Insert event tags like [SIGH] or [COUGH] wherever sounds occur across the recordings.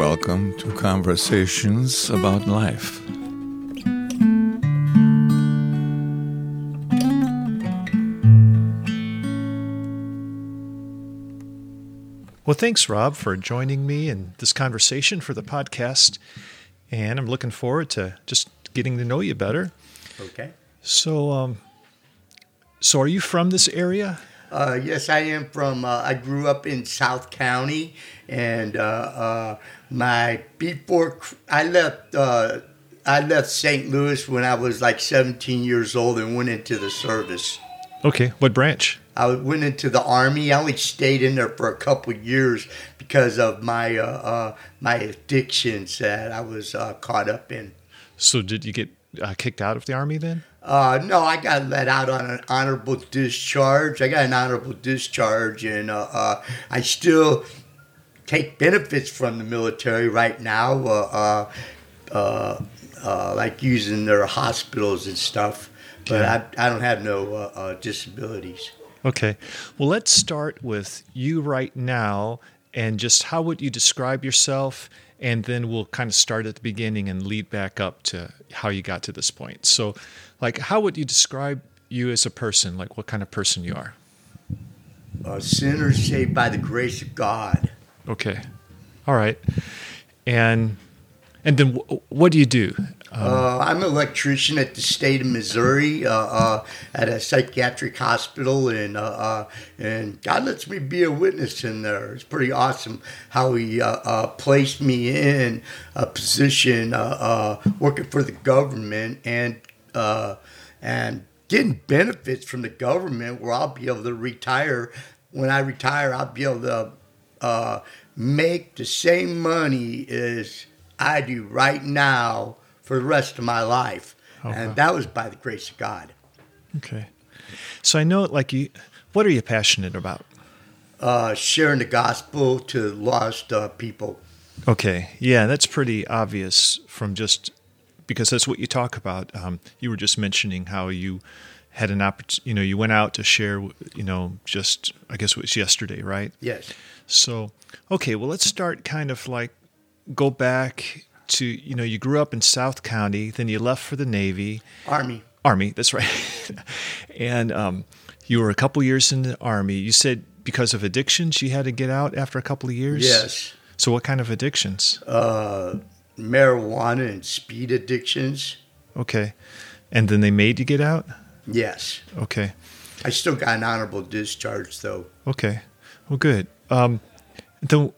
welcome to Conversations About Life. Well, thanks, Rob, for joining me in this conversation for the podcast. And I'm looking forward to just getting to know you better. Okay. So, um, so are you from this area? Uh, yes, I am from. Uh, I grew up in South County, and uh, uh my before I left. Uh, I left St. Louis when I was like 17 years old and went into the service. Okay, what branch? I went into the army. I only stayed in there for a couple of years because of my uh, my addictions that I was caught up in. So, did you get kicked out of the army then? Uh, no, I got let out on an honorable discharge. I got an honorable discharge, and uh, uh, I still take benefits from the military right now, uh, uh, uh, uh like using their hospitals and stuff. But I, I don't have no uh, uh, disabilities. Okay. Well, let's start with you right now and just how would you describe yourself and then we'll kind of start at the beginning and lead back up to how you got to this point. So, like, how would you describe you as a person? Like, what kind of person you are? A sinner saved by the grace of God. Okay, all right, and and then what do you do? Uh, I'm an electrician at the state of Missouri uh, uh, at a psychiatric hospital, and uh, uh, and God lets me be a witness in there. It's pretty awesome how He uh, placed me in a position working for the government and and getting benefits from the government, where I'll be able to retire. When I retire, I'll be able to make the same money as I do right now for the rest of my life. Okay. And that was by the grace of God. Okay. So I know, like you, what are you passionate about? Uh, sharing the gospel to lost uh, people. Okay. Yeah, that's pretty obvious from just because that's what you talk about. Um, you were just mentioning how you had an opportunity, you know, you went out to share, you know, just, I guess it was yesterday, right? Yes. So, okay, well, let's start kind of like go back to you know you grew up in South County, then you left for the Navy, Army, Army. That's right. [LAUGHS] and um, you were a couple years in the Army. You said because of addictions, you had to get out after a couple of years. Yes. So what kind of addictions? Uh, marijuana and speed addictions. Okay. And then they made you get out. Yes. Okay. I still got an honorable discharge though. Okay. Well, good. Um, then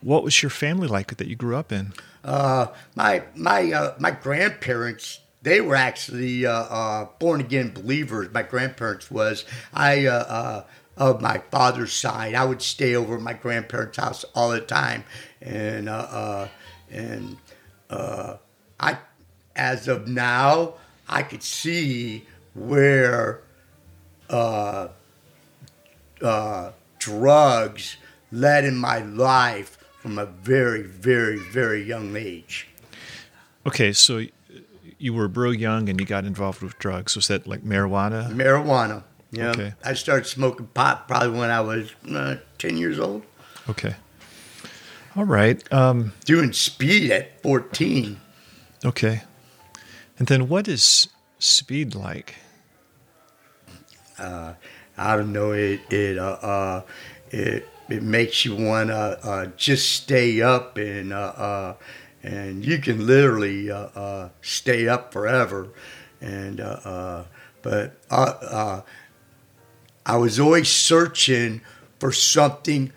what was your family like that you grew up in? Uh, my my uh, my grandparents they were actually uh, uh born again believers. My grandparents was I uh, uh, of my father's side. I would stay over at my grandparents' house all the time, and and I as of now I could see where drugs led in my life from a very, very, very young age. Okay, so you were real young and you got involved with drugs. Was that like marijuana? Marijuana. Yeah. Okay. I started smoking pot probably when I was uh, 10 years old. Okay. All right. Um, Doing speed at 14. Okay. And then what is speed like? Uh, I don't know. It, it, uh, uh it, it makes you want to uh, just stay up and uh, uh, and you can literally uh, uh, stay up forever. And uh, but I was always searching for something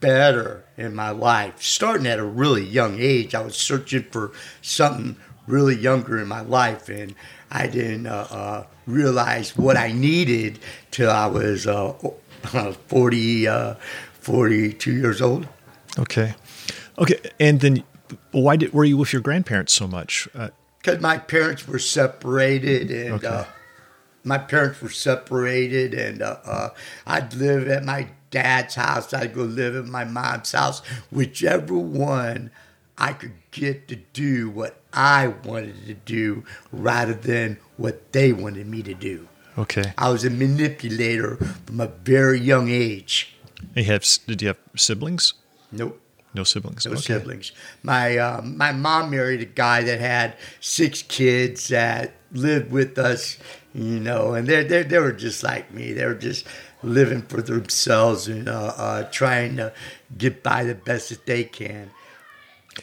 better in my life. Starting at a really young age, I was searching for something really younger in my life, and I didn't realize what I needed till I was [LAUGHS] 40, 42 years old. Okay. Okay. And then why did, were you with your grandparents so much? Because uh, my parents were separated and okay. uh, my parents were separated and uh, uh, I'd live at my dad's house. I'd go live at my mom's house, whichever one I could get to do what I wanted to do rather than what they wanted me to do. Okay. I was a manipulator from a very young age. You have? Did you have siblings? Nope. No siblings. No Okay. siblings. My uh, my mom married a guy that had six kids that lived with us, you know, and they they they were just like me. They were just living for themselves and uh, uh, trying to get by the best that they can.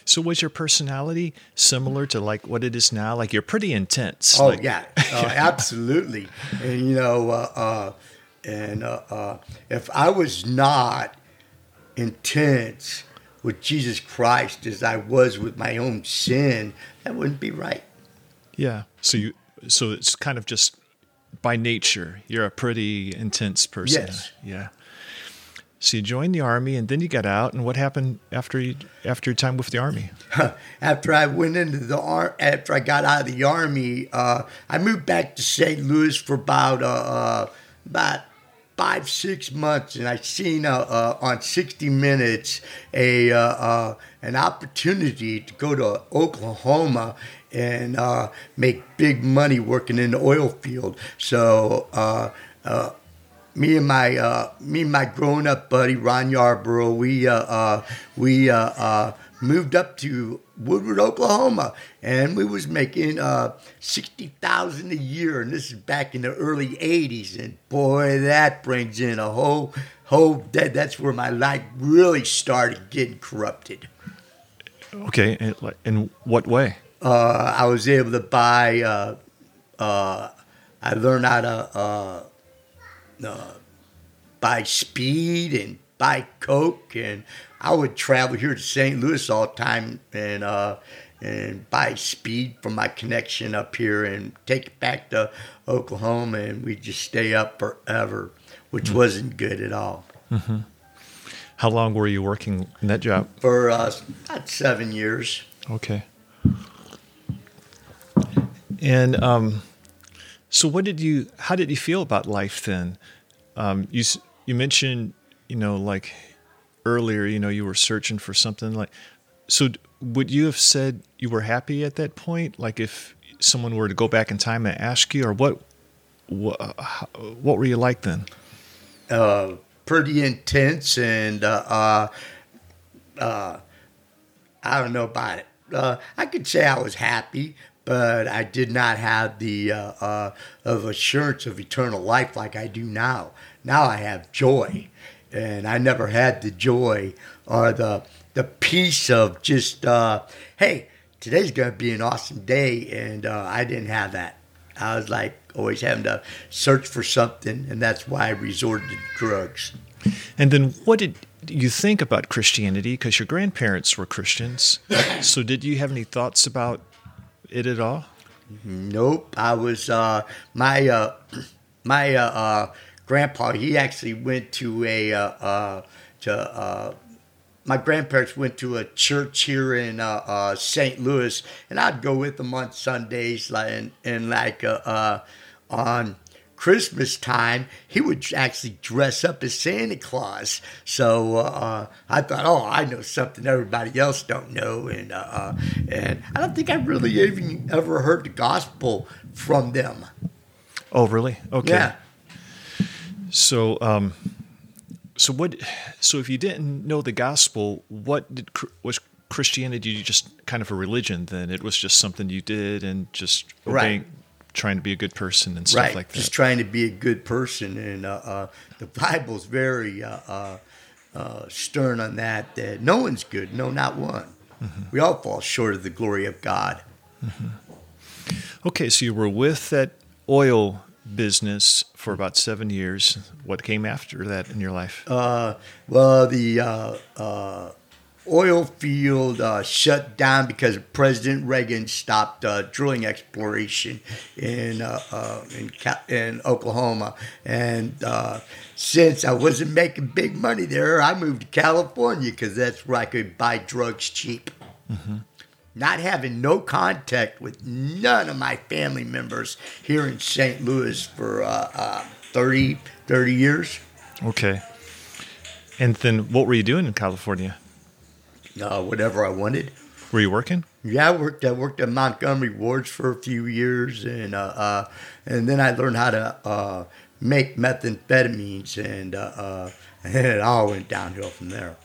So was your personality similar to like what it is now? Like you're pretty intense. Oh like, yeah, uh, [LAUGHS] absolutely. And you know, uh, uh, and uh, uh, if I was not intense with Jesus Christ as I was with my own sin, that wouldn't be right. Yeah. So you so it's kind of just by nature, you're a pretty intense person. Yes. Yeah. So you joined the army and then you got out and what happened after you after your time with the army? [LAUGHS] after I went into the ar- after I got out of the army, uh, I moved back to St. Louis for about uh, uh, about five six months, and I seen uh, uh, on 60 Minutes a uh, uh, an opportunity to go to Oklahoma and uh, make big money working in the oil field. So. Uh, me and my me and my grown up buddy Ron Yarborough, we we moved up to Woodward, Oklahoma, and we was making uh, sixty thousand a year, and this is back in the early '80s, and boy, that brings in a whole whole that that's where my life really started getting corrupted. Okay. In what way? Uh, I was able to buy. Uh, uh, I learned how to. Uh, uh, buy speed and buy coke and I would travel here to St. Louis all the time and uh, and buy speed from my connection up here and take it back to Oklahoma and we'd just stay up forever, which wasn't good at all. How long were you working in that job? For uh, about seven years. Okay. And um, so, what did you? How did you feel about life then? Um, you you mentioned, you know, like earlier, you know, you were searching for something like. So, would you have said you were happy at that point? Like, if someone were to go back in time and ask you, or what, what, what were you like then? uh, pretty intense, and uh, uh, uh, I don't know about it. Uh, I could say I was happy, but I did not have the uh, of assurance of eternal life like I do now. Now I have joy, and I never had the joy or the the peace of just uh, hey, today's gonna be an awesome day, and uh, I didn't have that. I was like always having to search for something, and that's why I resorted to drugs. And then, what did you think about Christianity? Because your grandparents were Christians. so, did you have any thoughts about it at all? Nope, I was uh, my uh, [CLEARS THROAT] my uh, uh, grandpa. He actually went to a uh, uh, to uh, my grandparents went to a church here in uh, uh, St. Louis, and I'd go with them on Sundays, like and, and like uh, uh, on Christmas time, he would actually dress up as Santa Claus. So uh, I thought, oh, I know something everybody else don't know, and uh, uh, and I don't think I really even ever heard the gospel from them. Oh, really? Okay. Yeah. So, um, so what? So, if you didn't know the gospel, what did was Christianity just kind of a religion? Then it was just something you did and just Right. trying to be a good person and stuff right. like that. Just trying to be a good person, and uh, uh, the Bible's very uh, uh, uh, stern on that. That no one's good, no, not one. Mm-hmm. We all fall short of the glory of God. Okay, so you were with that oil business for about seven years. What came after that in your life? Uh, well, the uh, uh, oil field uh, shut down because President Reagan stopped uh, drilling exploration in uh, uh, in, in Oklahoma, and uh, since I wasn't making big money there, I moved to California because that's where I could buy drugs cheap. Not having no contact with none of my family members here in St. Louis for uh, uh, 30, 30 years. Okay. And then what were you doing in California? uh, whatever I wanted. Were you working? Yeah, I worked. I worked at Montgomery Wards for a few years, and uh, uh, and then I learned how to uh, make methamphetamines, and uh, uh, [LAUGHS] and it all went downhill from there.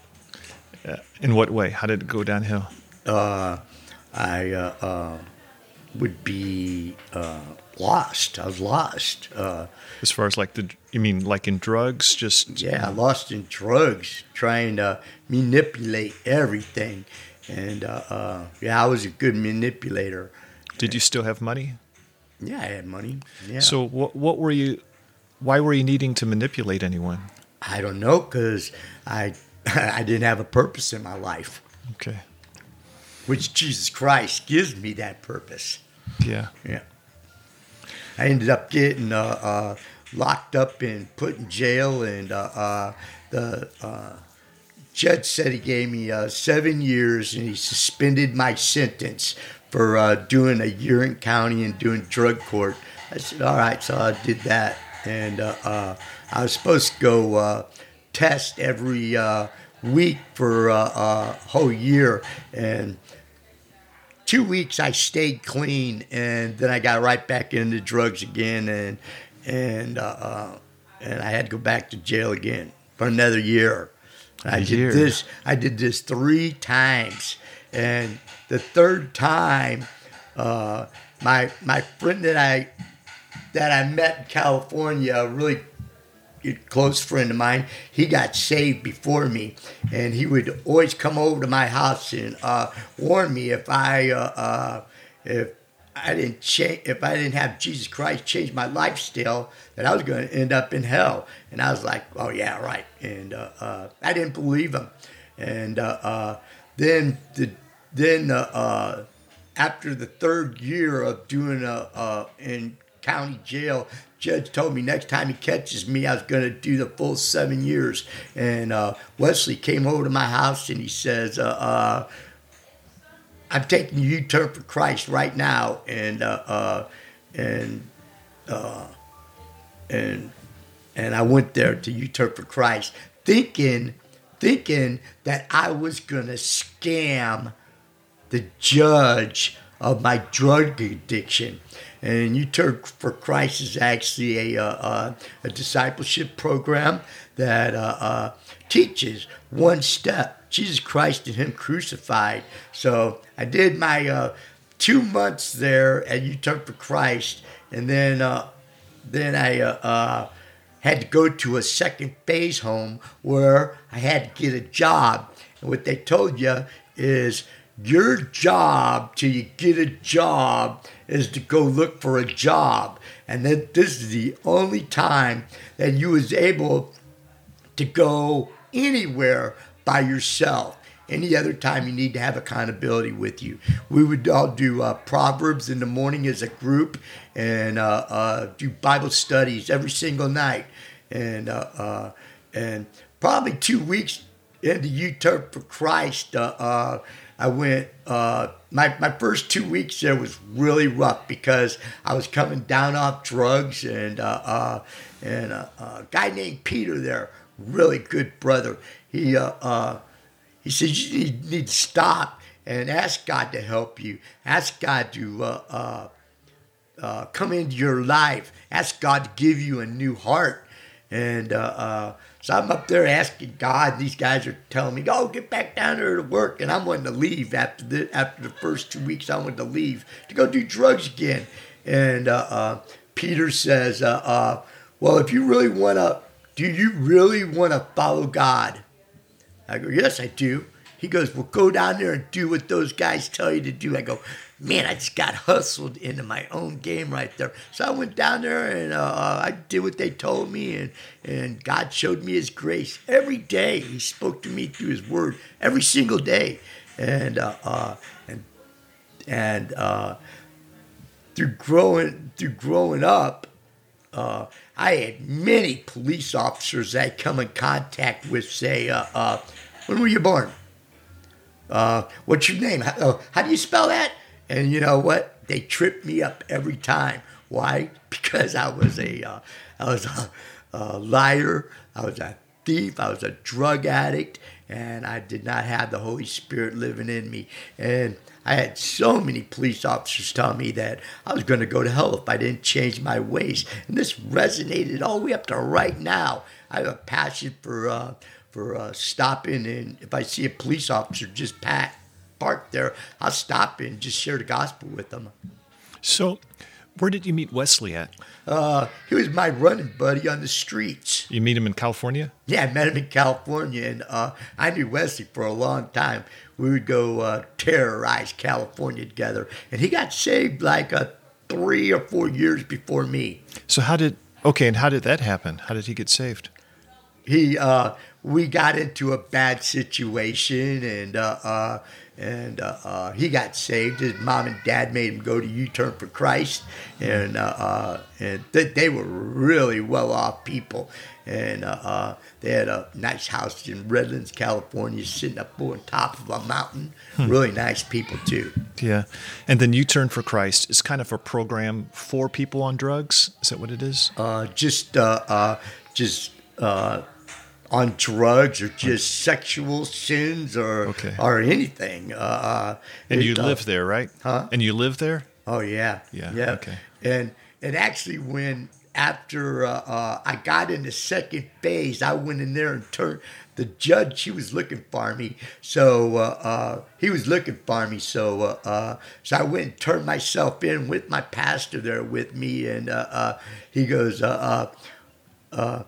Uh, in what way? How did it go downhill? I uh, uh, would be uh, lost. I was lost. Uh, As far as like the, you mean like in drugs? Just yeah, lost in drugs, trying to manipulate everything. And uh, uh, yeah, I was a good manipulator. Did you still have money? Yeah, I had money. Yeah. So what what were you? Why were you needing to manipulate anyone? I don't know because I [LAUGHS] I didn't have a purpose in my life, Okay. Which Jesus Christ gives me that purpose. Yeah. Yeah. I ended up getting uh, uh, locked up and put in jail, and uh, uh, the uh, judge said he gave me uh, seven years, and he suspended my sentence for uh, doing a year in county and doing drug court. I said, all right, so I did that, and uh, uh, I was supposed to go uh, test every uh, week for uh, a whole year, and two weeks I stayed clean, and then I got right back into drugs again, and and uh, uh, and I had to go back to jail again for another year. I did year. this. I did this three times, and the third time, uh, my my friend that I that I met in California, a really close friend of mine, he got saved before me, and he would always come over to my house and uh, warn me if I uh, uh, if I didn't change, if I didn't have Jesus Christ change my lifestyle, that I was going to end up in hell. And I was like, oh yeah, right. And uh, uh, I didn't believe him. And uh, uh, then the then uh, after the third year of doing a in county jail, judge told me next time he catches me, I was going to do the full seven years. And uh, Wesley came over to my house and he says, uh, uh, "I'm taking a U-turn for Christ right now," and uh, uh, and uh, and and I went there to U-turn for Christ, thinking thinking that I was going to scam the judge of my drug addiction. And U-Turn for Christ is actually a, uh, uh, a discipleship program that uh, uh, teaches one step Jesus Christ and Him crucified. So I did my uh, two months there at U-Turn for Christ, and then then I had to go to a second phase home where I had to get a job. And what they told you is your job till you get a job is to go look for a job. And that this is the only time that you was able to go anywhere by yourself. Any other time you need to have accountability with you. We would all do uh, Proverbs in the morning as a group and uh, uh, do Bible studies every single night. And, uh, uh, and probably two weeks into U Turn for Christ, uh, I went. Uh, my my first two weeks there was really rough because I was coming down off drugs and uh, uh, and uh, a guy named Peter there, really good brother. He uh, uh, he said you need, need to stop and ask God to help you. Ask God to uh, uh, uh, come into your life. Ask God to give you a new heart. And uh, uh, so I'm up there asking God. These guys are telling me, "Go get back down there to work," and I'm wanting to leave after the after the first two weeks. I wanted to leave to go do drugs again. And uh, uh, Peter says, uh, uh, "Well, if you really want to, do you really want to follow God?" I go, yes, I do. He goes, well, go down there and do what those guys tell you to do. I go, man, I just got hustled into my own game right there. So I went down there and uh, I did what they told me, and, and God showed me His grace every day. He spoke to me through His Word every single day, and uh, uh, and and uh, through growing through growing up, uh, I had many police officers that I come in contact with say, uh, uh, "When were you born? Uh, what's your name? How, uh, how do you spell that?" And you know what? They tripped me up every time. Why? Because I was a, uh, I was a, a liar. I was a thief. I was a drug addict, and I did not have the Holy Spirit living in me. And I had so many police officers tell me that I was going to go to hell if I didn't change my ways. And this resonated all the way up to right now. I have a passion for uh, for uh, stopping, and if I see a police officer just pat, parked there, I'll stop and just share the gospel with them. So, where did you meet Wesley at? Uh, he was my running buddy on the streets. You meet him in California? Yeah, I met him in California, and uh, I knew Wesley for a long time. We would go uh, terrorize California together, and he got saved like uh, three or four years before me. So, how did, okay, and how did that happen? How did he get saved? He, uh, we got into a bad situation, and uh, uh, and uh, uh, he got saved. His mom and dad made him go to U-turn for Christ, and uh, uh, and th- they were really well-off people, and uh, uh, they had a nice house in Redlands, California, sitting up on top of a mountain. Really nice people too. Yeah. And then U Turn for Christ is kind of a program for people on drugs. Is that what it is? Uh, just uh, uh, just uh, on drugs or just sexual sins or Okay. or anything. Uh, Uh, And you uh, live there, right? huh? And you live there? Oh yeah, Yeah, yeah. okay. And and actually, when after uh, uh, I got in the second phase, I went in there and turned. The judge, he was looking for me, so uh, uh, he was looking for me. So uh, uh, so I went and turned myself in with my pastor there with me, and uh, uh, he goes, uh, uh, uh,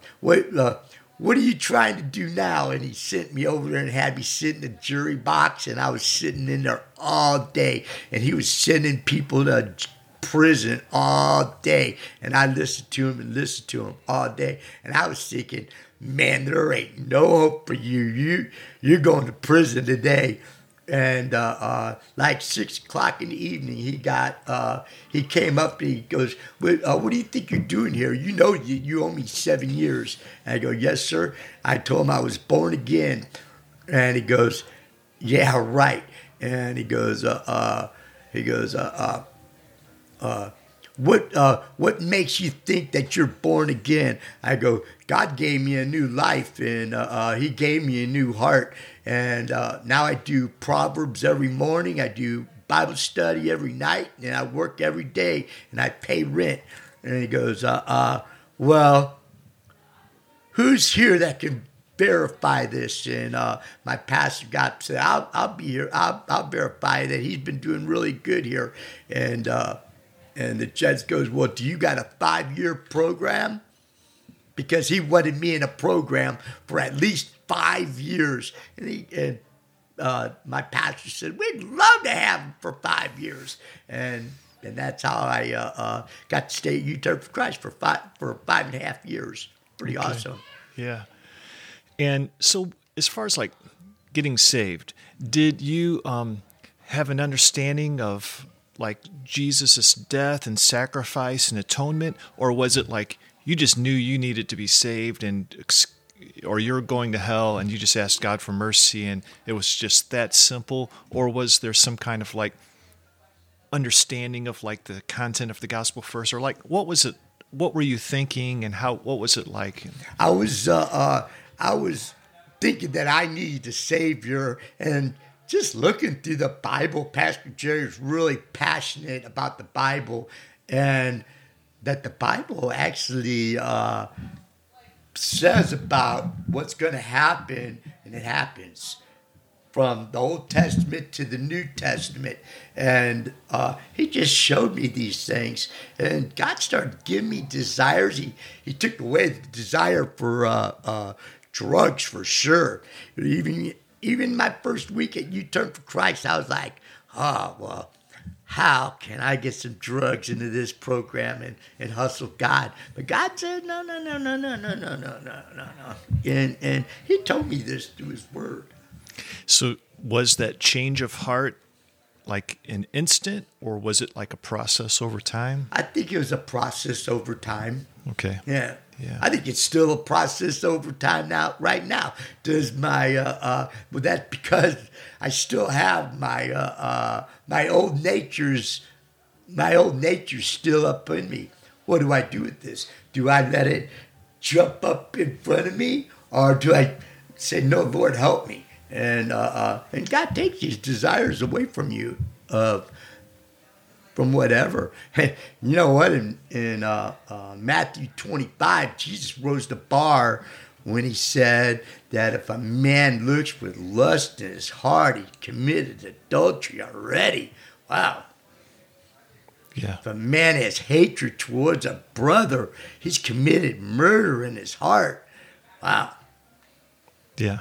what are you trying to do now? And he sent me over there and had me sit in the jury box, and I was sitting in there all day, and he was sending people to prison all day, and I listened to him and listened to him all day, and I was thinking, man, there ain't no hope for you. You you're going to prison today and uh, uh, like six o'clock in the evening, he got uh, he came up and he goes, "What, uh, what do you think you're doing here? You know you, you owe me seven years." And I go, "Yes, sir." I told him I was born again, and he goes, "Yeah, right." And he goes, uh, uh, "He goes, what what makes you think that you're born again? I go, God gave me a new life, and He gave me a new heart, and uh, now I do Proverbs every morning. I do Bible study every night, and I work every day, and I pay rent. And he goes, uh, uh, well, who's here that can verify this? And uh, my pastor got said, I'll, I'll be here. I'll, I'll verify that he's been doing really good here. And uh, and the judge goes, well, do you got a five year program? Because he wanted me in a program for at least five years. And he and uh, my pastor said, we'd love to have him for five years. And and that's how I uh, uh, got to stay at U-Turn for Christ for five for five and a half years. Pretty awesome. Yeah. And so, as far as like getting saved, did you um, have an understanding of like Jesus' death and sacrifice and atonement, or was it like you just knew you needed to be saved and ex- or you're going to hell and you just asked God for mercy and it was just that simple, or was there some kind of like understanding of like the content of the gospel first, or like what was it? What were you thinking, and how? What was it like? I was uh, uh, I was thinking that I needed a savior and just looking through the Bible. Pastor Jerry was really passionate about the Bible and that the Bible actually uh, says about what's going to happen and it happens from the Old Testament to the New Testament. And uh, he just showed me these things. And God started giving me desires. He, he took away the desire for uh, uh, drugs for sure. Even, even my first week at U Turn for Christ, I was like, oh, well, how can I get some drugs into this program and, and hustle God? But God said, no, no, no, no, no, no, no, no, no, no, no. And, and he told me this through his word. So was that change of heart like an instant or was it like a process over time? I think it was a process over time. Okay. Yeah. Yeah. I think it's still a process over time now. Right now, does my uh, uh, well that because I still have my uh, uh, my old nature's my old nature's still up in me. What do I do with this? Do I let it jump up in front of me, or do I say, "No, Lord, help me"? And uh, uh, and God takes these desires away from you of from whatever. [LAUGHS] And you know what? In, in uh, uh, Matthew 25, Jesus rose the bar when he said that if a man looks with lust in his heart, he committed adultery already. Wow. Yeah. If a man has hatred towards a brother, he's committed murder in his heart. Wow. Yeah.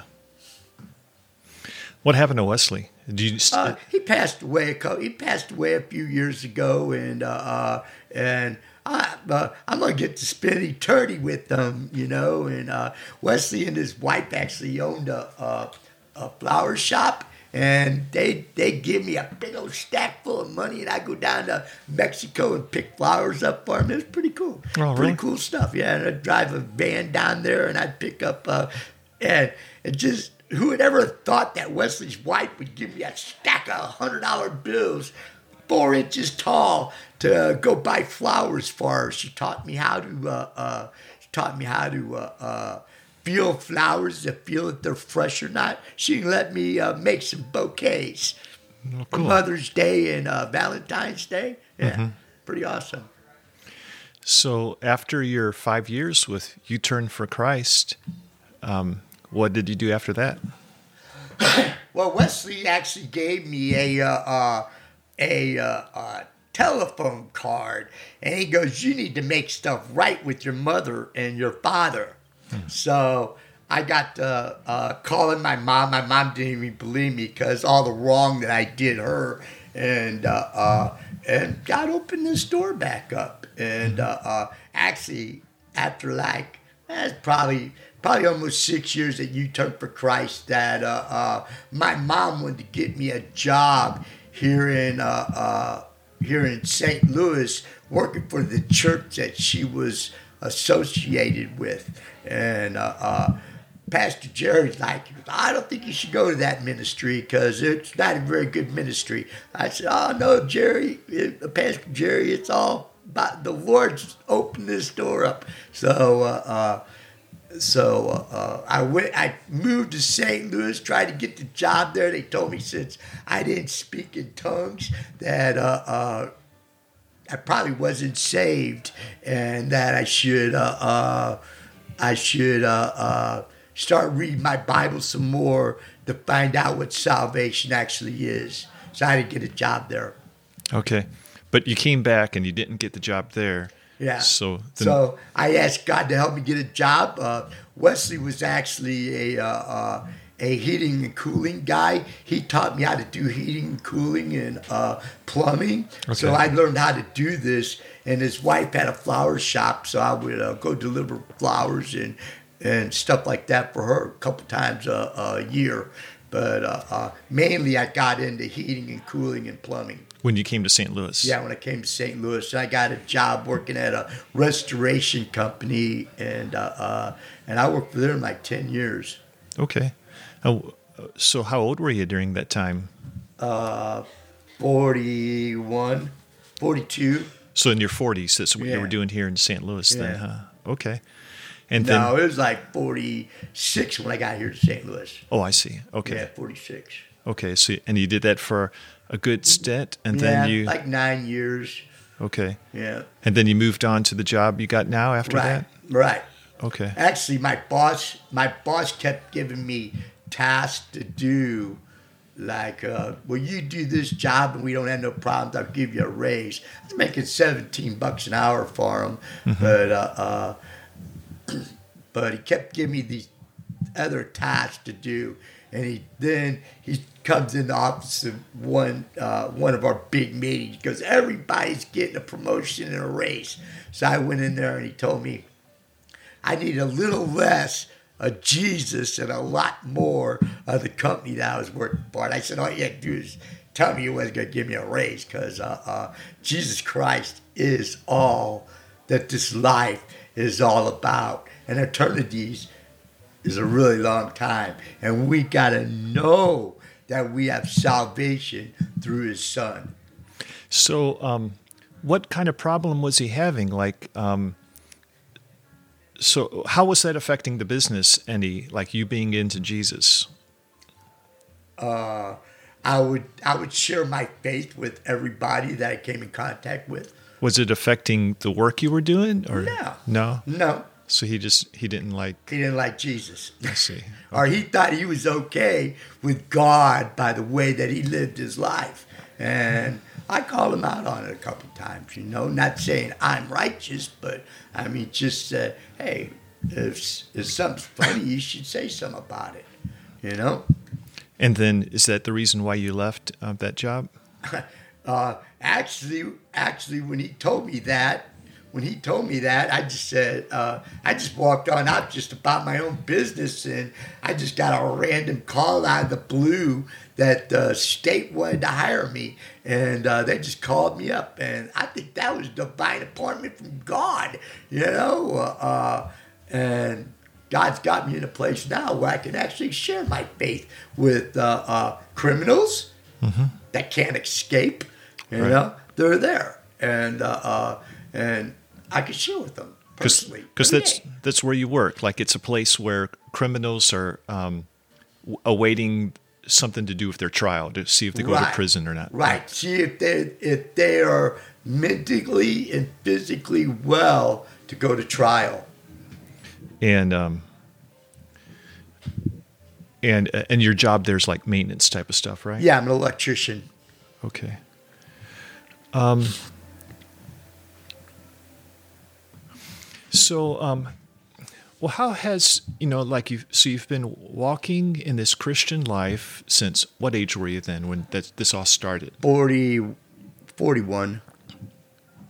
What happened to Wesley? Do you st- Uh, he passed away. A couple, he passed away a few years ago, and uh, uh, and I, uh, I'm gonna get to spend eternity with them, you know. And uh, Wesley and his wife actually owned a, a a flower shop, and they they give me a big old stack full of money, and I go down to Mexico and pick flowers up for them. It was pretty cool. Oh, pretty really? cool stuff. Yeah, and I'd drive a van down there, and I'd pick up uh, and it just who would ever thought that Wesley's wife would give me a stack of hundred dollar bills, four inches tall, to go buy flowers for her. She taught me how to uh, uh, she taught me how to uh, uh, feel flowers to feel if they're fresh or not. She let me uh, make some bouquets oh, cool. Mother's Day and uh, Valentine's Day. Yeah, Mm-hmm. pretty awesome. So after your five years with U-Turn for Christ, um, what did you do after that? [COUGHS] Well, Wesley actually gave me a uh, uh, a uh, uh, telephone card, and he goes, "You need to make stuff right with your mother and your father." So I got uh, uh, calling my mom. My mom didn't even believe me because all the wrong that I did her, and uh, uh, and God opened this door back up. And uh, uh, actually, after like that's probably probably almost six years that you turned for Christ. That uh, uh, my mom wanted to get me a job here in uh, uh, here in St. Louis, working for the church that she was associated with, and. Uh, uh, Pastor Jerry's like, I don't think you should go to that ministry because it's not a very good ministry. I said, Oh no, Jerry, it, Pastor Jerry, it's all about the Lord's opened this door up. So, uh, uh, so uh, I went. I moved to St. Louis, tried to get the job there. They told me since I didn't speak in tongues that uh, uh, I probably wasn't saved, and that I should uh, uh, I should uh, start reading my Bible some more to find out what salvation actually is. So I didn't get a job there. Okay. But you came back and you didn't get the job there. Yeah. So, then, So I asked God to help me get a job. Uh, Wesley was actually a uh, uh, a heating and cooling guy. He taught me how to do heating and cooling and uh, plumbing. So I learned how to do this. And his wife had a flower shop, so I would uh, go deliver flowers and and stuff like that for her a couple times a, a year. But uh, uh, mainly, I got into heating and cooling and plumbing. When you came to St. Louis. Yeah, when I came to St. Louis, I got a job working at a restoration company, and uh, uh, and I worked for them like ten years. Okay. Oh, so how old were you during that time? Uh, 41, 42. So in your 40s, that's what you were doing here in St. Louis then, Yeah. huh? Okay. And then, No, it was like 46 when I got here to St. Louis. oh, I see. Okay. Yeah, 46. Okay. So, and you did that for a good stint and yeah, then you, like nine years. okay. Yeah. And then you moved on to the job you got now after right. that? Right. Okay. Actually, my boss, my boss kept giving me tasks to do, like, uh, well, you do this job and we don't have no problems. I'll give you a raise. I was making seventeen bucks an hour for him, but uh, uh, but he kept giving me these other tasks to do, and he then he comes in the office of one uh, one of our big meetings. He goes, everybody's getting a promotion and a raise. So I went in there and he told me. I need a little less of Jesus and a lot more of the company that I was working for. And I said, all you had to do is tell me you wasn't going to give me a raise because uh, uh, Jesus Christ is all that this life is all about. And eternities is a really long time. And we got to know that we have salvation through his son. So, um, what kind of problem was he having? Like, um, so how was that affecting the business? Any like you being into Jesus? Uh, I would I would share my faith with everybody that I came in contact with. Was it affecting the work you were doing? Or No. no? No, So he just he didn't like. He didn't like Jesus. I see. [LAUGHS] or he thought he was okay with God by the way that he lived his life. And I called him out on it a couple times, you know, not saying I'm righteous, but I mean, just uh, hey, if, if something's funny, you should say something about it, you know? And then is that the reason why you left uh, that job? [LAUGHS] Uh, actually, actually, when he told me that, when he told me that, I just said, uh, I just walked on out just about my own business, and I just got a random call out of the blue that the state wanted to hire me, and uh, they just called me up, and I think that was divine appointment from God, you know, uh, and God's got me in a place now where I can actually share my faith with uh, uh, criminals mm-hmm. that can't escape. You right. know, they're there, and and I could share with them personally. Because that's that's where you work. Like it's a place where criminals are um, awaiting something to do with their trial to see if they go right. to prison or not. Right. See if they if they are mentally and physically well to go to trial. And um, and uh, and your job there's like maintenance type of stuff, right? Yeah, I'm an electrician. Okay. Um, So, um, well, how has you know, like you? So you've been walking in this Christian life since what age were you then when that this all started? 40, 41.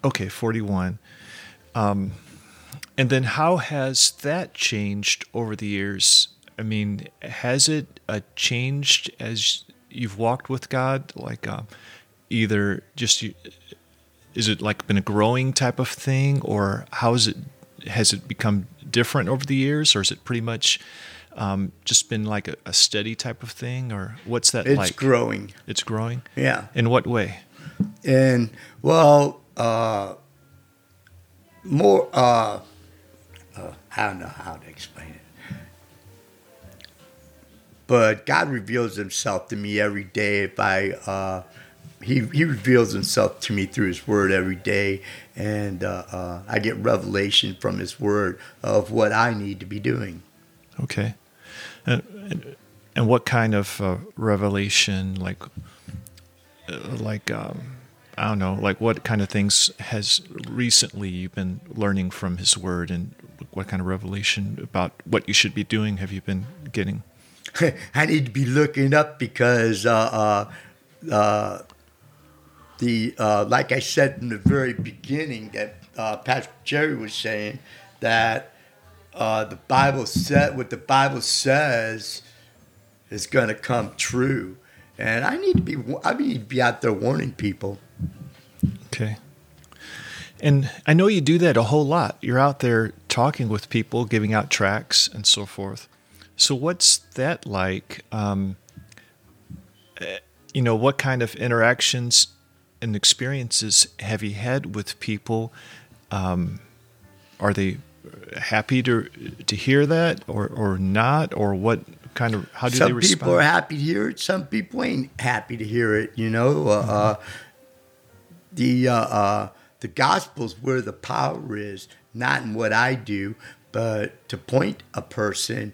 Okay, forty-one. Um, and then how has that changed over the years? I mean, has it uh, changed as you've walked with God? Like, uh, either just is it like been a growing type of thing, or how is it has it become different over the years, or is it pretty much um, just been like a, a, steady type of thing, or what's that it's like? It's growing. It's growing. Yeah. In what way? And well, uh, more. Uh, uh, I don't know how to explain it, but God reveals Himself to me every day if I uh, he, he reveals himself to me through his word every day and uh, uh, i get revelation from his word of what i need to be doing. Okay. And, and what kind of uh, revelation like uh, like um, i don't know like what kind of things has recently you've been learning from his word and what kind of revelation about what you should be doing have you been getting? [LAUGHS] I need to be looking up because uh, uh, the uh, like I said in the very beginning that uh, Pastor Jerry was saying that uh, the Bible said what the Bible says is going to come true, and I need to be I need to be out there warning people. Okay. And I know you do that a whole lot. You're out there talking with people, giving out tracts, and so forth. So, what's that like? Um, eh, you know, what kind of interactions and experiences have you had with people? Um, are they happy to to hear that, or or not, or what kind of how do some they respond? Some people are happy to hear it. Some people ain't happy to hear it. You know, uh, mm-hmm. uh, the uh, uh, the gospel's where the power is, not in what I do, but to point a person.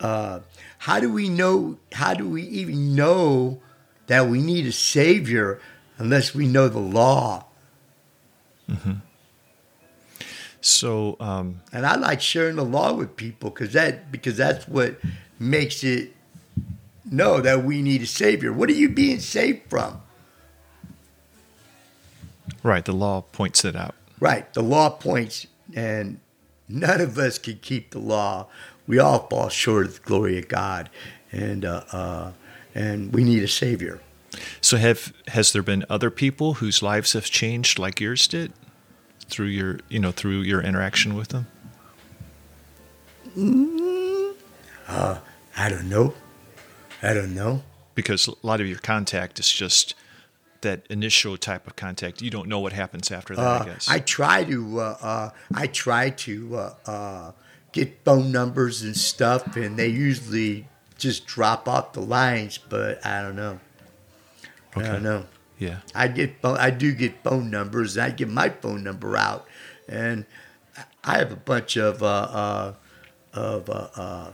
Uh, how do we know? How do we even know that we need a savior? Unless we know the law. Mm-hmm. So, um, and I like sharing the law with people because that because that's what makes it know that we need a savior. What are you being saved from? Right, the law points it out. Right, the law points, and none of us can keep the law. We all fall short of the glory of God, and uh, uh, and we need a savior. So have has there been other people whose lives have changed like yours did through your you know through your interaction with them? Mm, uh, I don't know. I don't know. Because a lot of your contact is just that initial type of contact. You don't know what happens after that. Uh, I guess I try to. Uh, uh I try to uh, uh, get phone numbers and stuff, and they usually just drop off the lines. But I don't know. Okay. I don't know. Yeah. I get I do get phone numbers. I get my phone number out, and I have a bunch of uh, uh, of uh, uh,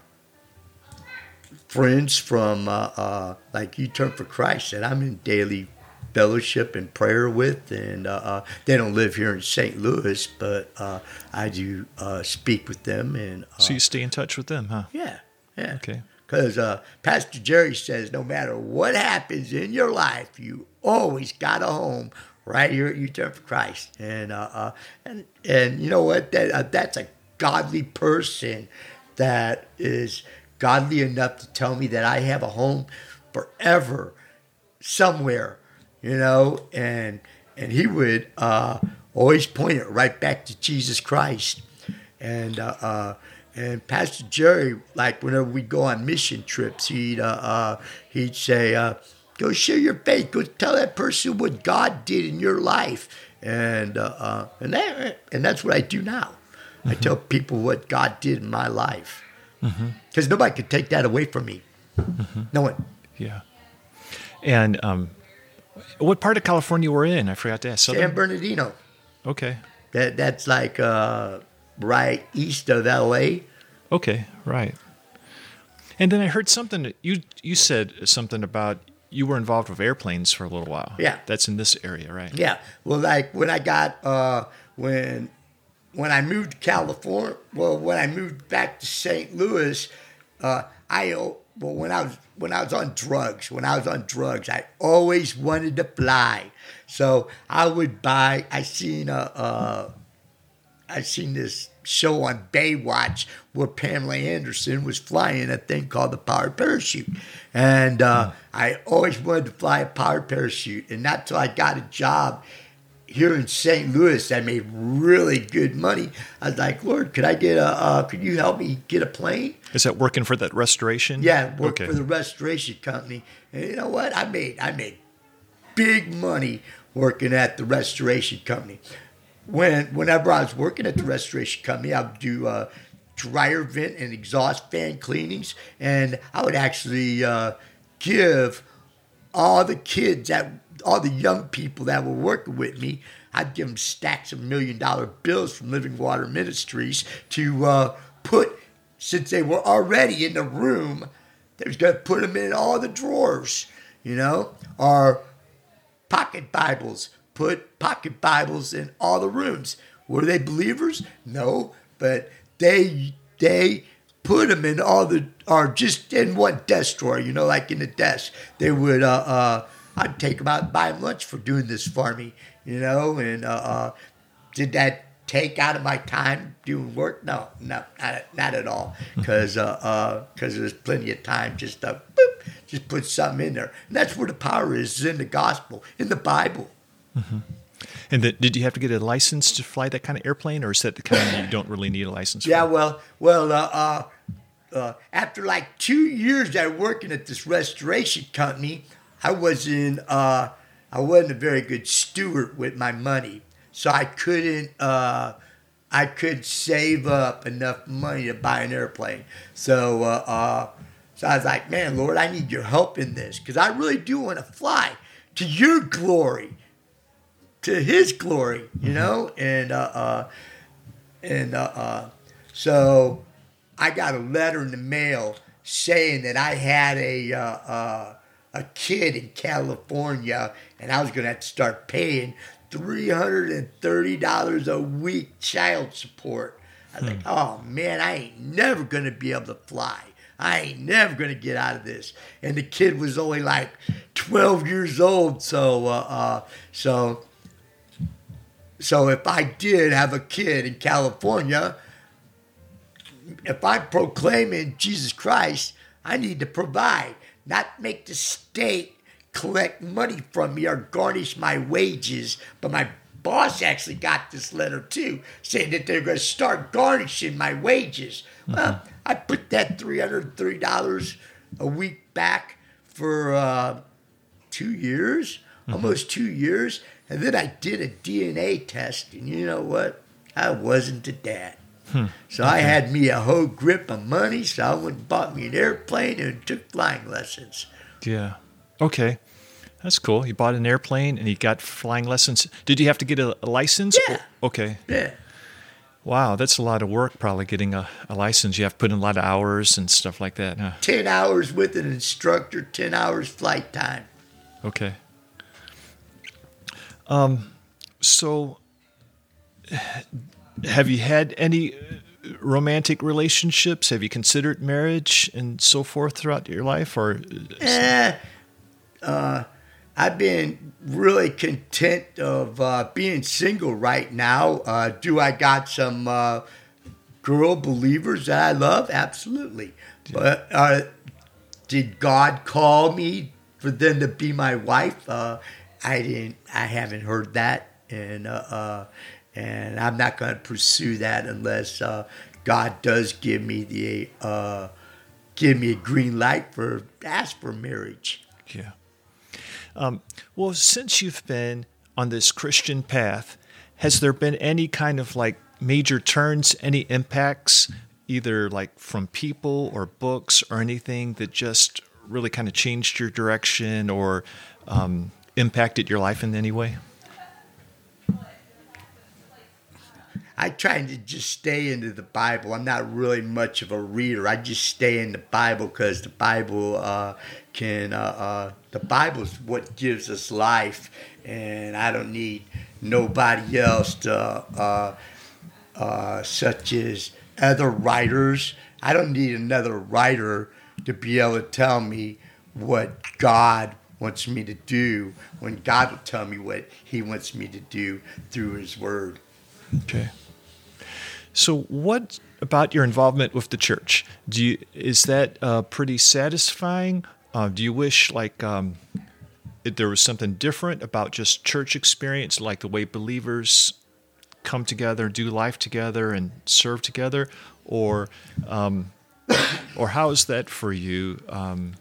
friends from uh, uh, like U-Turn for Christ that I'm in daily fellowship and prayer with, and uh, uh, they don't live here in St. Louis, but uh, I do uh, speak with them, and uh, So you stay in touch with them, huh? yeah, yeah, Okay. Because uh, Pastor Jerry says no matter what happens in your life, you always got a home right here at U-Turn for Christ, and uh, uh, and and you know what? That uh, that's a godly person that is godly enough to tell me that I have a home forever somewhere, you know, and and he would uh, always point it right back to Jesus Christ, and uh, uh, and Pastor Jerry, like whenever we go on mission trips, he'd uh, uh, he'd say, uh, "Go share your faith. Go tell that person what God did in your life," and uh, uh, and that and that's what I do now. I tell people what God did in my life because nobody could take that away from me. No one. Yeah. And um, what part of California were in? I forgot to ask. San Bernardino. Okay. That that's like uh, right east of L.A. Okay. Right. And then I heard something that you you said something about you were involved with airplanes for a little while. Yeah. That's in this area, right? Yeah. Well, like when I got uh, when when I moved to California. Well, when I moved back to St. Louis, uh, I well when I was when I was on drugs. When I was on drugs, I always wanted to fly. So I would buy. I seen a. Uh, I seen this show on Baywatch where Pamela Anderson was flying a thing called the powered parachute, and uh, I always wanted to fly a powered parachute, and not till I got a job here in St. Louis, I made really good money. I was like, Lord, could I get a? Uh, could you help me get a plane? Is that working for that restoration? Yeah, work Okay. for the restoration company, and you know what? I made I made big money working at the restoration company. When whenever I was working at the restoration company, I would do uh, dryer vent and exhaust fan cleanings, and I would actually uh, give all the kids that all the young people that were working with me, I'd give them stacks of million dollar bills from Living Water Ministries to uh, put, since they were already in the room, they was going to put them in all the drawers, you know, or pocket Bibles. Put pocket Bibles in all the rooms. Were they believers? No, but they they put them in all the or just in one desk drawer. You know, like in the desk. They would. Uh, uh, I'd take them out and buy them lunch for doing this for me. You know, and uh, uh, did that take out of my time doing work? No, no, not, not at all. Because uh, uh, cause there's plenty of time just to boop, just put something in there. And that's where the power is, is in the gospel, in the Bible. And the, did you have to get a license to fly that kind of airplane, or is that the kind you don't really need a license for? Yeah, for? well, well, uh, uh, uh, after like two years of working at this restoration company, I wasn't, uh, I wasn't a very good steward with my money, so I couldn't, uh, I could save up enough money to buy an airplane. So, uh, uh, so I was like, man, Lord, I need your help in this because I really do want to fly to your glory, to His glory, you know, and uh, uh, and uh, uh, so I got a letter in the mail saying that I had a uh, uh, a kid in California and I was going to have to start paying three hundred and thirty dollars a week child support. I was like, oh man, I ain't never going to be able to fly. I ain't never going to get out of this. And the kid was only like twelve years old, so uh, uh, so so if I did have a kid in California, if I'm proclaiming Jesus Christ, I need to provide, not make the state collect money from me or garnish my wages. But my boss actually got this letter too, saying that they're going to start garnishing my wages. Well, I put that $330 a week back for uh, two years, almost two years. And then I did a DNA test, and you know what? I wasn't a dad. Hmm. So I had me a whole grip of money, so I went and bought me an airplane and took flying lessons. Yeah. Okay. That's cool. You bought an airplane and you got flying lessons. Did you have to get a, a license? Yeah. Okay. Yeah. Wow, that's a lot of work. Probably getting a, a license. You have to put in a lot of hours and stuff like that. Huh? 10 hours with an instructor, 10 hours flight time. Okay. Um, so, have you had any romantic relationships? Have you considered marriage and so forth throughout your life, or? Eh, uh, I've been really content of uh, being single right now. Uh, do I got some uh, girl believers that I love? Absolutely. But uh, did God call me for them to be my wife? Uh, I didn't. I haven't heard that, and uh, and I'm not going to pursue that unless God does give me the give me a green light for ask for marriage. Yeah. Um, well, since you've been on this Christian path, has there been any kind of like major turns, any impacts, either like from people or books or anything that just really kind of changed your direction or um, impacted your life in any way? I try to just stay into the Bible. I'm not really much of a reader. I just stay in the Bible because the Bible uh, can. Uh, uh, the Bible is what gives us life, and I don't need nobody else to, uh, uh, such as other writers. I don't need another writer to be able to tell me what God wants me to do when God will tell me what He wants me to do through His Word. Okay. So, what about your involvement with the church? Do you is that uh, pretty satisfying? Uh, do you wish like um, there was something different about just church experience, like the way believers come together, do life together, and serve together, or um, [COUGHS] or how is that for you? Um,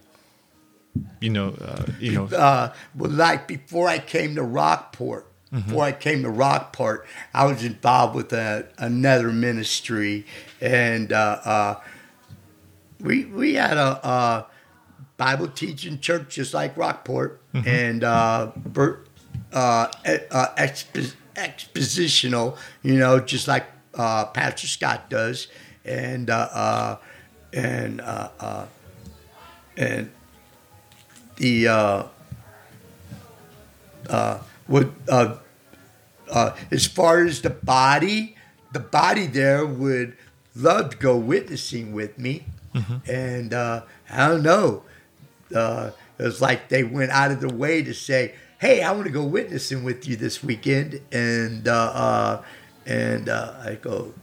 you know, uh, you know. Uh, well, like before I came to Rockport, Mm-hmm. Before I came to Rockport, I was involved with a, another ministry, and uh, uh, we we had a, a, Bible teaching church just like Rockport, mm-hmm. and uh, uh, uh expo- expositional, you know, just like uh, Pastor Scott does, and uh, and and the would uh, uh, as far as the body, the body there would love to go witnessing with me, mm-hmm. and uh, I don't know. Uh, it was like they went out of the way to say, "Hey, I want to go witnessing with you this weekend," and uh, uh, and I go,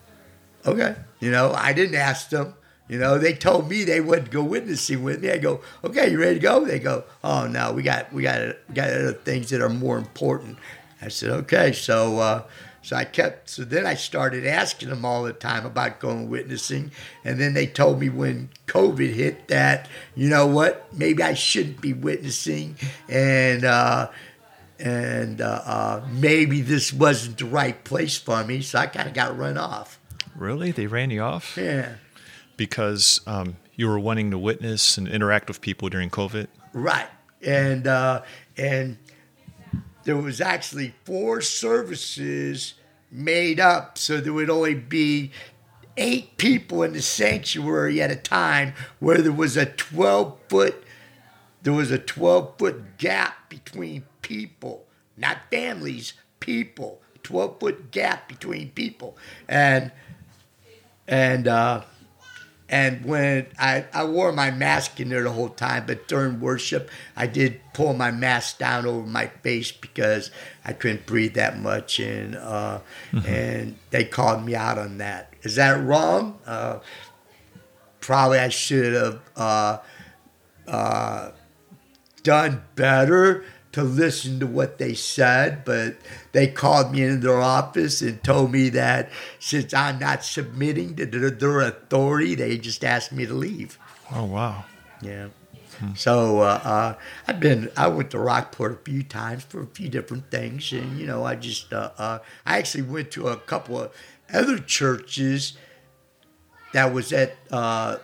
"Okay," you know. I didn't ask them. You know, they told me they wouldn't go witnessing with me. I go, okay, you ready to go? They go, oh no, we got we got we got other things that are more important. I said, okay. So uh, so I kept. So then I started asking them all the time about going witnessing, and then they told me when COVID hit that you know what, maybe I shouldn't be witnessing, and. Uh, and uh, uh maybe this wasn't the right place for me, so I kind of got run off. Really? They ran you off? Yeah because um, you were wanting to witness and interact with people during COVID. Right, and uh, and there was actually four services made up, so there would only be eight people in the sanctuary at a time, where there was a twelve foot there was a twelve foot gap between people, not families, people. Twelve foot gap between people, and and uh, and when I, I wore my mask in there the whole time, but during worship, I did pull my mask down over my face because I couldn't breathe that much, and uh, mm-hmm. and they called me out on that. Is that wrong? Uh, probably I should have uh, uh done better to listen to what they said, but they called me into their office and told me that since I'm not submitting to their, authority, they just asked me to leave. Oh wow! Yeah. Hmm. So uh, uh, I've been. I went to Rockport a few times for a few different things, and you know, I just. Uh, uh I actually went to a couple of other churches that was at uh,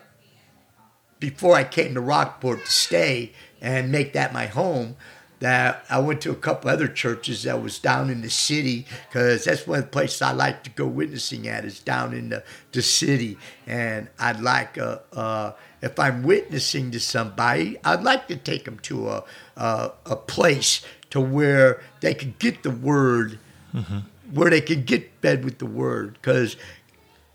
before I came to Rockport to stay and make that my home that I went to a couple other churches that was down in the city because that's one of the places I like to go witnessing at is down in the, the city. And I'd like, uh, uh, if I'm witnessing to somebody, I'd like to take them to a, a, a place to where they could get the word, where they could get fed with the word because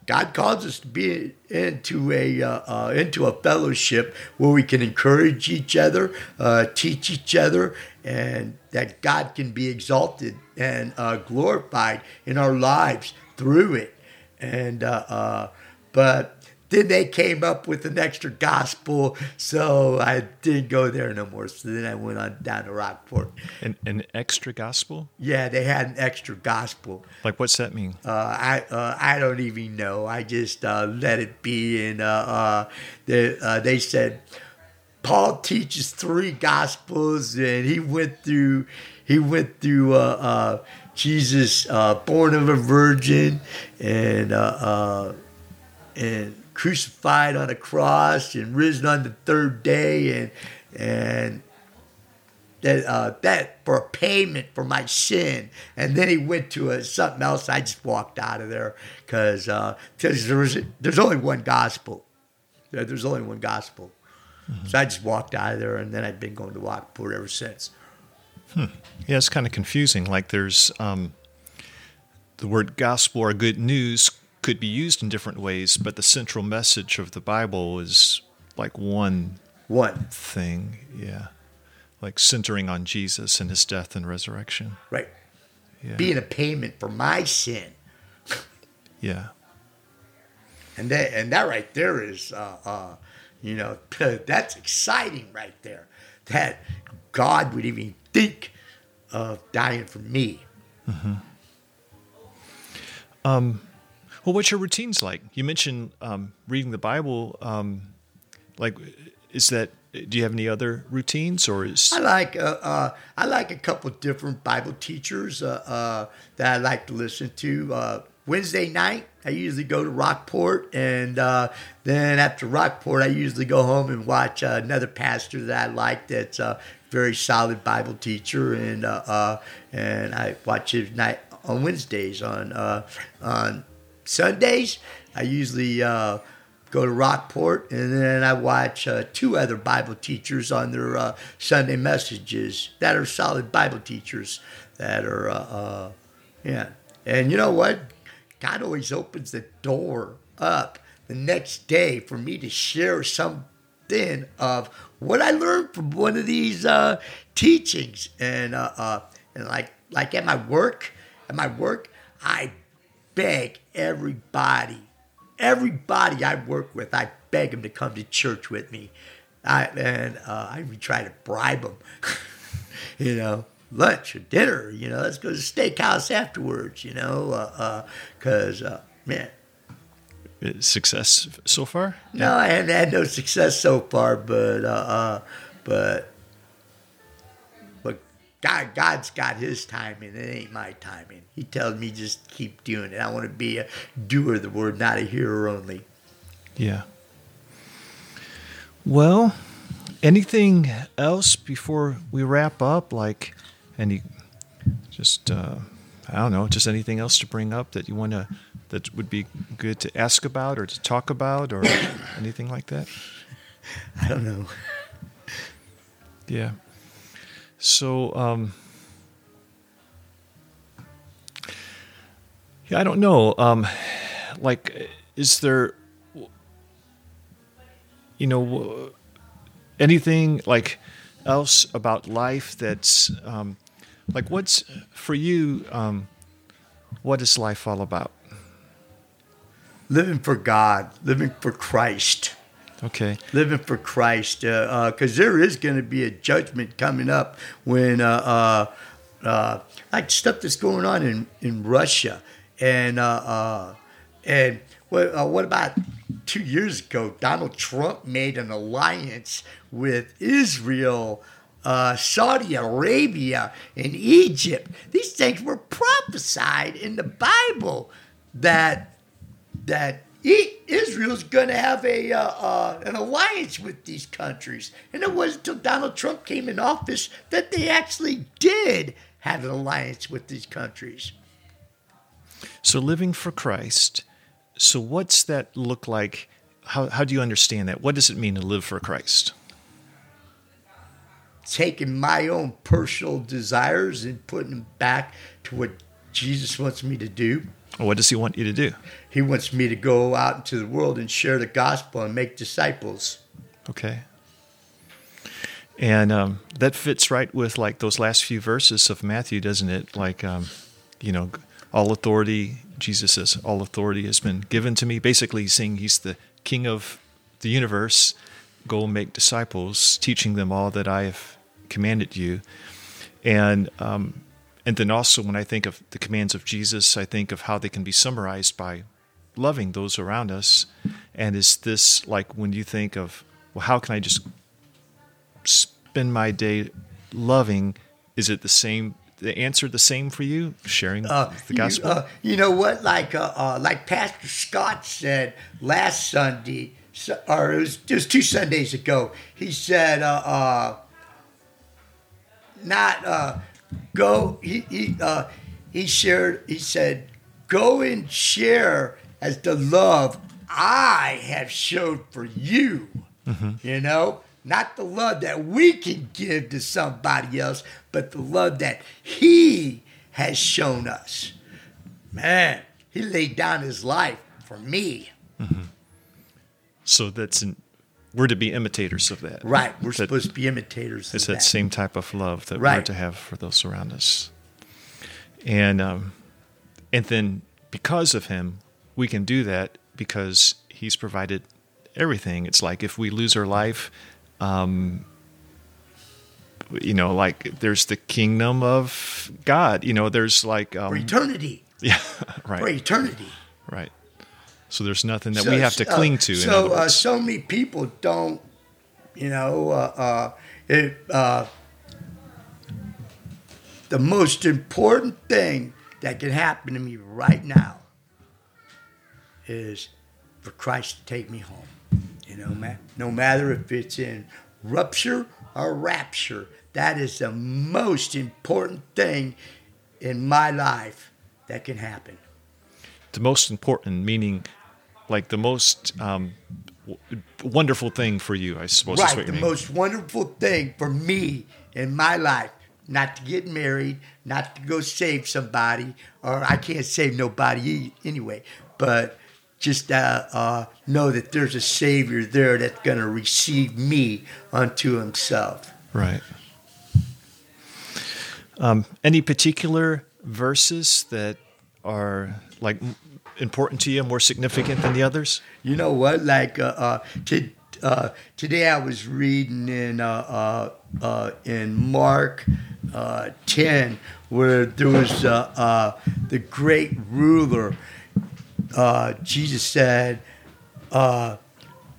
God calls us to be into a uh, uh, into a fellowship where we can encourage each other, uh, teach each other, and that God can be exalted and uh, glorified in our lives through it. And uh, uh, but then they came up with an extra gospel, so I didn't go there no more. So then I went on down to Rockport. An, an extra gospel? Yeah, they had an extra gospel. Like, what's that mean? Uh, I uh, I don't even know. I just uh, let it be, and uh, uh, they uh, they said Paul teaches three gospels, and he went through he went through uh, uh, Jesus uh, born of a virgin, and uh, uh, and crucified on a cross, and risen on the third day, and and that uh, that for payment for my sin. And then he went to a, something else. I just walked out of there because because there was there's only one gospel. There's only one gospel. So I just walked out of there, and then I've been going to Rockport ever since. Yeah, it's kind of confusing. Like, there's um, the word gospel or good news could be used in different ways, but the central message of the Bible is like one One, thing. Yeah. Like centering on Jesus and his death and resurrection. right? Yeah. Being a payment for my sin, yeah. and that and that right there is, uh, uh, you know, [LAUGHS] that's exciting right there. That God would even think of dying for me. Well, what's your routines like? You mentioned um, reading the Bible. Um, like, is that? Do you have any other routines, or is I like uh, uh, I like a couple different Bible teachers uh, uh, that I like to listen to. Uh, Wednesday night, I usually go to Rockport, and uh, then after Rockport, I usually go home and watch uh, another pastor that I like. That's a very solid Bible teacher, and uh, uh, and I watch his night on Wednesdays. On on Sundays, I usually uh, go to Rockport, and then I watch uh, two other Bible teachers on their uh, Sunday messages that are solid Bible teachers that are, uh, uh, yeah. And you know what? God always opens the door up the next day for me to share something of what I learned from one of these uh, teachings, and uh, uh, and like like at my work, at my work, I beg everybody everybody I work with, I beg them to come to church with me. I and uh, I even try to bribe them, [LAUGHS] you know, lunch or dinner. You know, let's go to the steakhouse afterwards. You know, because uh, uh, man, uh, success so far? no, I haven't had no success so far, but uh, uh, but but God, God's got His timing. It ain't my timing. He tells me just keep doing it. I want to be a doer of the word, not a hearer only. Yeah. Well, anything else before we wrap up? Like any, just uh, I don't know, just anything else to bring up that you want to that would be good to ask about or to talk about or anything like that? [LAUGHS] I don't know. Yeah. So, um, yeah, I don't know. Um, like, is there, you know, anything like else about life that's um, like what's for you? Um, what is life all about? Living for God, living for Christ. Okay. living for Christ, because there is going to be a judgment coming up when, uh, uh, uh, like stuff that's going on in, in Russia, and uh, uh, and what uh, what about two years ago? Donald Trump made an alliance with Israel. Uh, Saudi Arabia and Egypt. These things were prophesied in the Bible that that Israel's going to have a uh, uh, an alliance with these countries, and it wasn't until Donald Trump came in office that they actually did have an alliance with these countries. So living for Christ. So what's that look like? How how do you understand that? What does it mean to live for Christ? Taking my own personal desires and putting them back to what Jesus wants me to do. What does he want you to do? He wants me to go out into the world and share the gospel and make disciples. Okay. And um, that fits right with like those last few verses of Matthew, doesn't it? Like, um, you know, all authority, Jesus says, all authority has been given to me. Basically, he's saying he's the king of the universe. Go make disciples, teaching them all that I have commanded you. And um, and then also when I think of the commands of Jesus, I think of how they can be summarized by loving those around us. And is this like when you think of well, how can I just spend my day loving? Is it the same? The answer the same for you? Sharing Uh, the gospel. You, uh, you know what? Like uh, uh, like Pastor Scott said last Sunday, or it was, was two Sundays ago. He said, uh, uh, "Not uh, go." He he uh, he shared. He said, "Go and share as the love I have showed for you." You know, not the love that we can give to somebody else, but the love that He has shown us. Man, He laid down His life for me. so that's an, we're to be imitators of that. Right. We're That- supposed to be imitators It's of that that. same type of love that we're to have for those around us. And um, and then because of him, we can do that because he's provided everything. It's like if we lose our life, um, you know, like there's the kingdom of God. You know, there's like um, for eternity. [LAUGHS] yeah, right. For eternity. right. So there's nothing that So, we have to cling to. So, uh, so many people don't, you know, uh, uh, it, uh, the most important thing that can happen to me right now is for Christ to take me home. You know, ma- no matter if it's in rupture or rapture, that is the most important thing in my life that can happen. the most important, meaning like the most um, w- wonderful thing for you, I suppose. right what the mean. most wonderful thing for me in my life not to get married not to go save somebody or i can't save nobody anyway but just uh, uh, know that there's a savior there that's going to receive me unto himself Right. Um, any particular verses that are like important to you, more significant than the others? You know what? Like uh, uh, to, uh, today, I was reading in uh, uh, uh, in Mark uh, ten, where there was the great ruler. Uh, Jesus said, uh,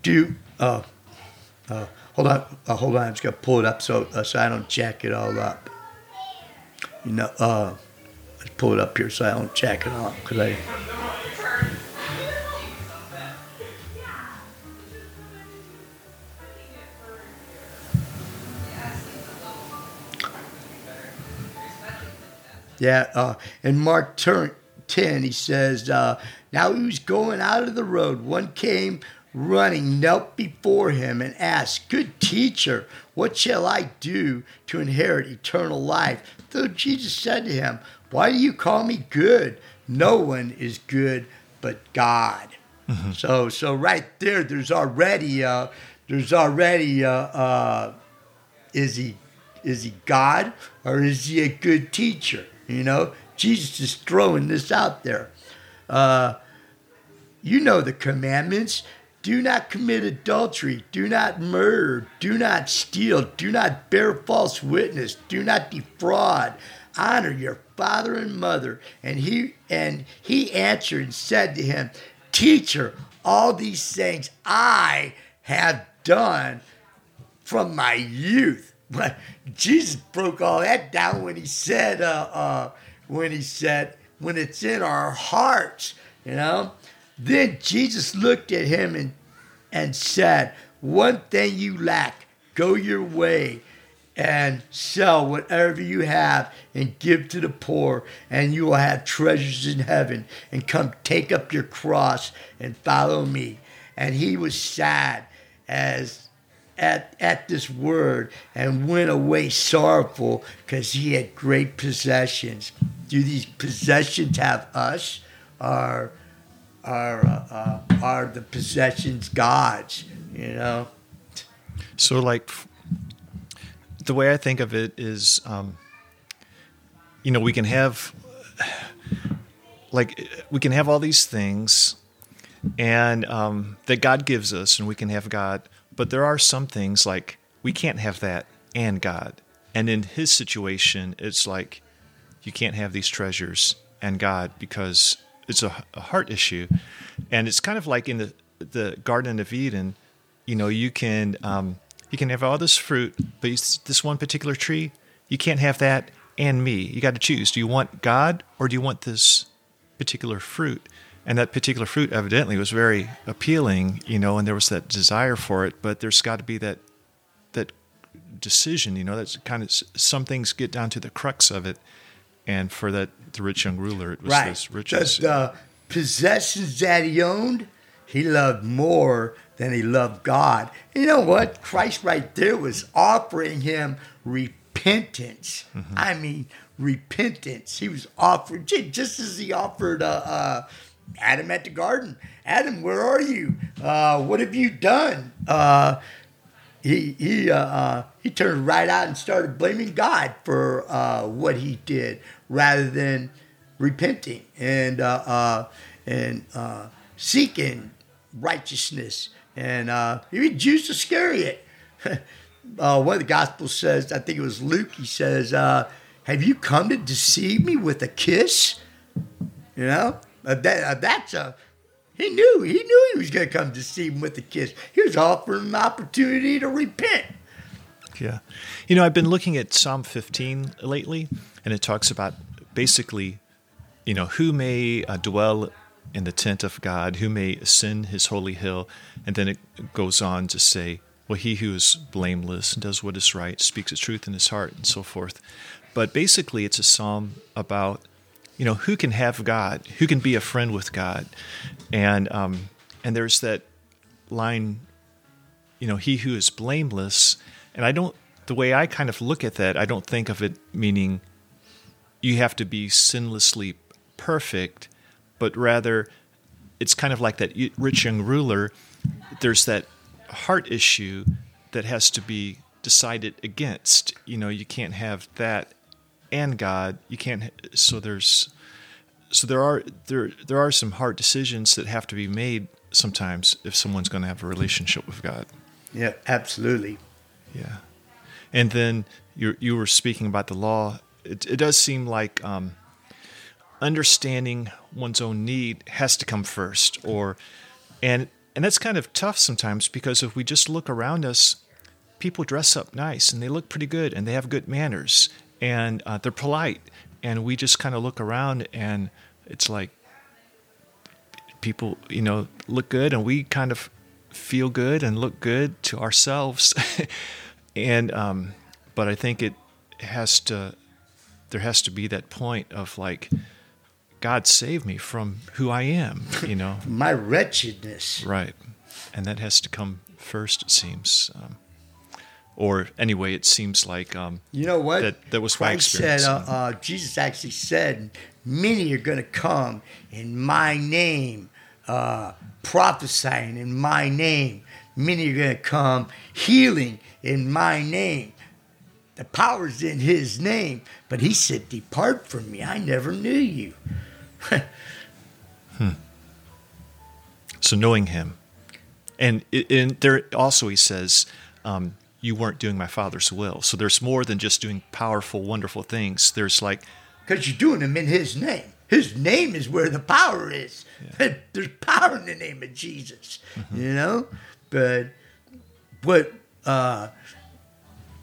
"Do hold on, hold on. I'm just gonna pull it up so so I don't jack it all up. You know, uh, pull it up here so I don't jack it off because I." Yeah, uh, in Mark tur- 10, he says, uh, Now he was going out of the road. One came running, knelt before him, and asked, Good teacher, what shall I do to inherit eternal life? So Jesus said to him, Why do you call me good? No one is good but God. So, so right there, there's already, uh, there's already, uh, uh, is he is he God or is he a good teacher? You know, Jesus is throwing this out there. Uh, you know the commandments. Do not commit adultery. Do not murder. Do not steal. Do not bear false witness. Do not defraud. Honor your father and mother. And he and he answered and said to him, Teacher, all these things I have done from my youth. But Jesus broke all that down when he said, uh, uh, when he said, when it's in our hearts, you know. Then Jesus looked at him and, and said, One thing you lack, go your way and sell whatever you have and give to the poor, and you will have treasures in heaven. And come take up your cross and follow me. And he was sad as at, at this word and went away sorrowful because he had great possessions. Do these possessions have us? Are are uh, uh, are the possessions God's? You know. So, like, the way I think of it is, um, you know, we can have, like, we can have all these things, and um, that God gives us, and we can have God, but there are some things like we can't have that and God. And in his situation, it's like you can't have these treasures and God because it's a, a heart issue. And it's kind of like in the the Garden of Eden, you know, you can um, you can have all this fruit, but this one particular tree, you can't have that and me. You got to choose. Do you want God or do you want this particular fruit? And that particular fruit evidently was very appealing, you know, and there was that desire for it. But there's got to be that that decision, you know. That's kind of some things get down to the crux of it. And for that, the rich young ruler, it was right. this riches. The, the possessions that he owned, he loved more than he loved God. You know what? Christ right there was offering him repentance. Mm-hmm. I mean, repentance. He was offered, just as he offered uh, uh, Adam at the garden. Adam, where are you? Uh, what have you done? Uh, he he uh, uh, he turned right out and started blaming God for uh, what he did, rather than repenting and uh, uh, and uh, seeking righteousness. And even Judas Iscariot, [LAUGHS] one of the Gospels says, I think it was Luke. He says, "Have you come to deceive me with a kiss?" You know, that, that's a he knew. He knew he was going to come deceive him with a kiss. He was offering an opportunity to repent. Yeah. You know, I've been looking at Psalm 15 lately, and it talks about basically, you know, who may uh, dwell in the tent of God, who may ascend his holy hill. And then it goes on to say, well, he who is blameless and does what is right, speaks the truth in his heart, and so forth. But basically, it's a psalm about you know, who can have God? Who can be a friend with God? And um, and there's that line, you know, he who is blameless. And I don't, the way I kind of look at that, I don't think of it meaning you have to be sinlessly perfect, but rather it's kind of like that rich young ruler. There's that heart issue that has to be decided against. You know, you can't have that and God. You can't. So there's, so there are there there are some hard decisions that have to be made sometimes if someone's going to have a relationship with God. Yeah, absolutely. Yeah, and then you you were speaking about the law. It, it does seem like um, understanding one's own need has to come first, or and and that's kind of tough sometimes because if we just look around us, people dress up nice and they look pretty good and they have good manners and uh, they're polite, and we just kind of look around, and it's like people, you know, look good, and we kind of feel good and look good to ourselves, [LAUGHS] and um, but I think it has to, there has to be that point of like. God save me from who I am, you know. [LAUGHS] My wretchedness. Right. And that has to come first, it seems. Um, or anyway, it seems like um, you know what that that was Christ my experience. Said, uh, uh, Jesus actually said, "Many are going to come in my name, uh, prophesying in my name. Many are going to come healing in my name." The power's in His name, but He said, "Depart from me, I never knew you." [LAUGHS] hmm. So knowing Him, and, and there also He says. Um, you weren't doing my father's will. So there's more than just doing powerful, wonderful things. There's like because you're doing them in His name. His name is where the power is. Yeah. [LAUGHS] There's power in the name of Jesus, mm-hmm. you know. But what uh,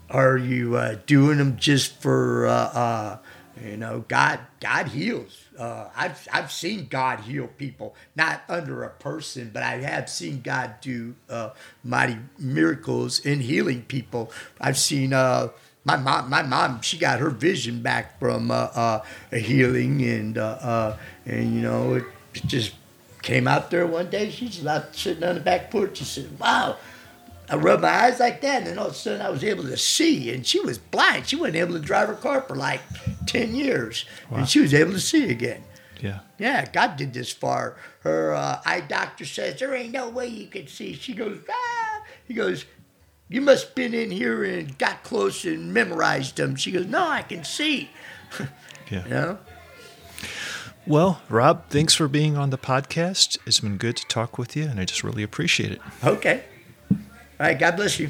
are you uh, doing them just for uh, uh, You know, God God heals. Uh, I've I've seen God heal people, not under a person, but I have seen God do uh, mighty miracles in healing people. I've seen uh, my mom. My mom, she got her vision back from uh, uh, a healing, and uh, uh, and you know, it just came out there one day. She's out sitting on the back porch. She said, "Wow." I rubbed my eyes like that, and all of a sudden I was able to see. And she was blind; she wasn't able to drive her car for like ten years, Wow. and she was able to see again. Yeah. Yeah, God did this for her. Her uh, eye doctor says there ain't no way you can see. She goes, ah. He goes, you must have been in here and got close and memorized them. She goes, no, I can see. [LAUGHS] Yeah. You know. Well, Rob, thanks for being on the podcast. It's been good to talk with you, and I just really appreciate it. Okay. All right. God bless you.